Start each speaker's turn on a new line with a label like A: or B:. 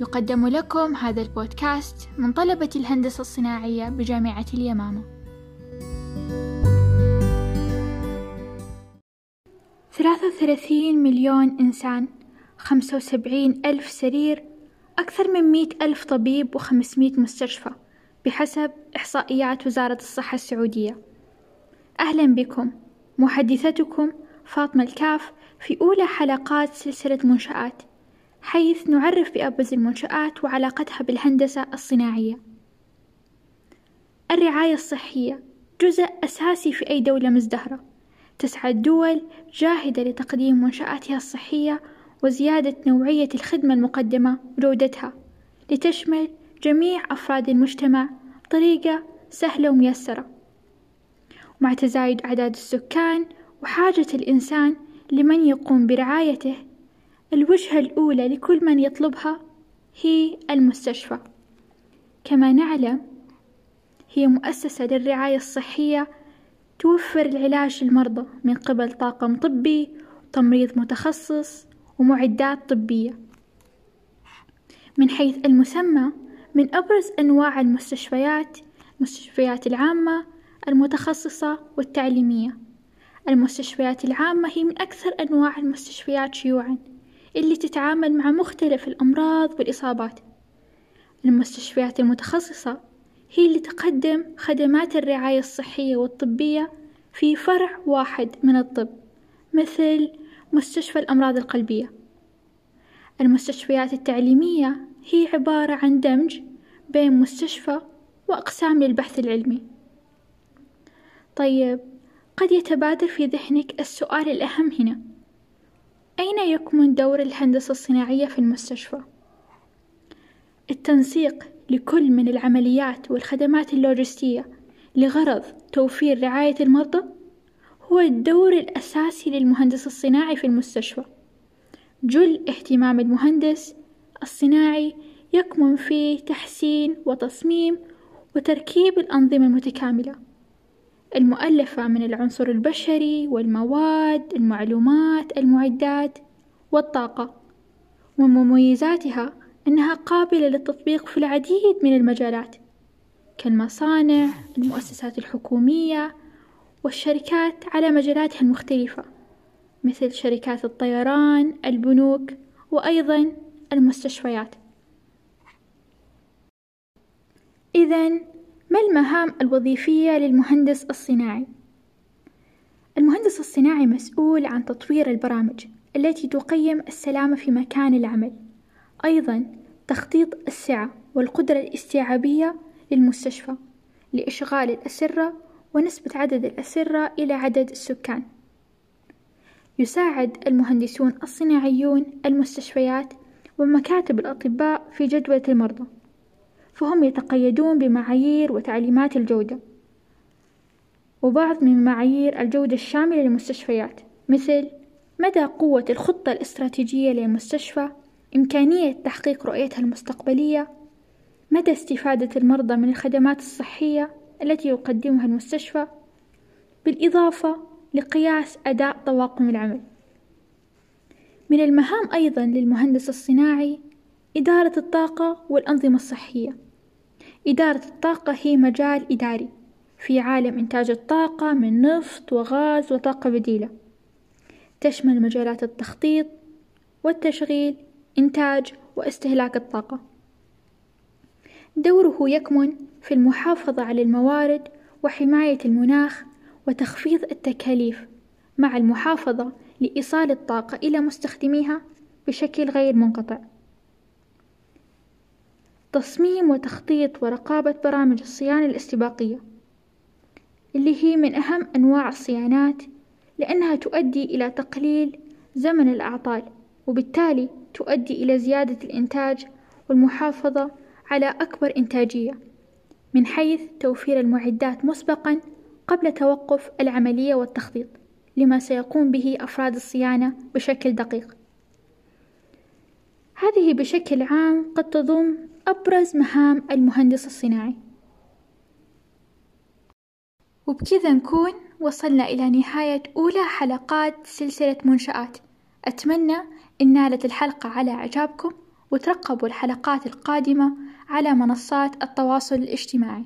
A: يقدم لكم هذا البودكاست من طلبة الهندسة الصناعية بجامعة اليمامة. ثلاثة وثلاثين مليون إنسان، خمسة وسبعين ألف سرير، أكثر من مئة ألف طبيب وخمسمائة مستشفى بحسب إحصائيات وزارة الصحة السعودية. أهلا بكم، محدثتكم فاطمة الكاف في أولى حلقات سلسلة منشآت. حيث نعرف بأبرز المنشآت وعلاقتها بالهندسة الصناعية. الرعاية الصحية جزء أساسي في أي دولة مزدهرة، تسعى الدول جاهدة لتقديم منشآتها الصحية وزيادة نوعية الخدمة المقدمة وجودتها، لتشمل جميع أفراد المجتمع بطريقة سهلة وميسرة. مع تزايد أعداد السكان وحاجة الإنسان لمن يقوم برعايته الوجهة الأولى لكل من يطلبها هي المستشفى. كما نعلم هي مؤسسة للرعاية الصحية توفر العلاج للمرضى من قبل طاقم طبي وتمريض متخصص ومعدات طبية. من حيث المسمى من أبرز أنواع المستشفيات المستشفيات العامة المتخصصة والتعليمية. المستشفيات العامة هي من أكثر أنواع المستشفيات شيوعًا. اللي تتعامل مع مختلف الأمراض والإصابات. المستشفيات المتخصصة هي اللي تقدم خدمات الرعاية الصحية والطبية في فرع واحد من الطب مثل مستشفى الأمراض القلبية. المستشفيات التعليمية هي عبارة عن دمج بين مستشفى وأقسام للبحث العلمي. طيب قد يتبادر في ذهنك السؤال الأهم هنا. أين يكمن دور الهندسة الصناعية في المستشفى؟ التنسيق لكل من العمليات والخدمات اللوجستية لغرض توفير رعاية المرضى هو الدور الأساسي للمهندس الصناعي في المستشفى جل اهتمام المهندس الصناعي يكمن في تحسين وتصميم وتركيب الأنظمة المتكاملة المؤلفة من العنصر البشري والمواد المعلومات المعدات والطاقة ومن مميزاتها أنها قابلة للتطبيق في العديد من المجالات كالمصانع المؤسسات الحكومية والشركات على مجالاتها المختلفة مثل شركات الطيران البنوك وأيضا المستشفيات. إذا ما المهام الوظيفية للمهندس الصناعي؟ المهندس الصناعي مسؤول عن تطوير البرامج التي تقيم السلامة في مكان العمل، أيضًا تخطيط السعة والقدرة الاستيعابية للمستشفى لإشغال الأسرة ونسبة عدد الأسرة إلى عدد السكان. يساعد المهندسون الصناعيون المستشفيات ومكاتب الأطباء في جدولة المرضى. فهم يتقيدون بمعايير وتعليمات الجودة وبعض من معايير الجودة الشاملة للمستشفيات مثل مدى قوة الخطة الاستراتيجية للمستشفى إمكانية تحقيق رؤيتها المستقبلية مدى استفادة المرضى من الخدمات الصحية التي يقدمها المستشفى بالإضافة لقياس أداء طواقم العمل. من المهام أيضا للمهندس الصناعي إدارة الطاقة والأنظمة الصحية. إدارة الطاقة هي مجال إداري في عالم إنتاج الطاقة من نفط وغاز وطاقة بديلة. تشمل مجالات التخطيط والتشغيل إنتاج واستهلاك الطاقة. دوره يكمن في المحافظة على الموارد وحماية المناخ وتخفيض التكاليف مع المحافظة لإيصال الطاقة إلى مستخدميها بشكل غير منقطع. تصميم وتخطيط ورقابة برامج الصيانة الاستباقية اللي هي من أهم أنواع الصيانات لأنها تؤدي إلى تقليل زمن الأعطال وبالتالي تؤدي إلى زيادة الإنتاج والمحافظة على أكبر إنتاجية من حيث توفير المعدات مسبقًا قبل توقف العملية والتخطيط لما سيقوم به أفراد الصيانة بشكل دقيق. هذه بشكل عام قد تضم أبرز مهام المهندس الصناعي وبكذا نكون وصلنا إلى نهاية أولى حلقات سلسلة منشآت أتمنى إن نالت الحلقة على إعجابكم وترقبوا الحلقات القادمة على منصات التواصل الاجتماعي.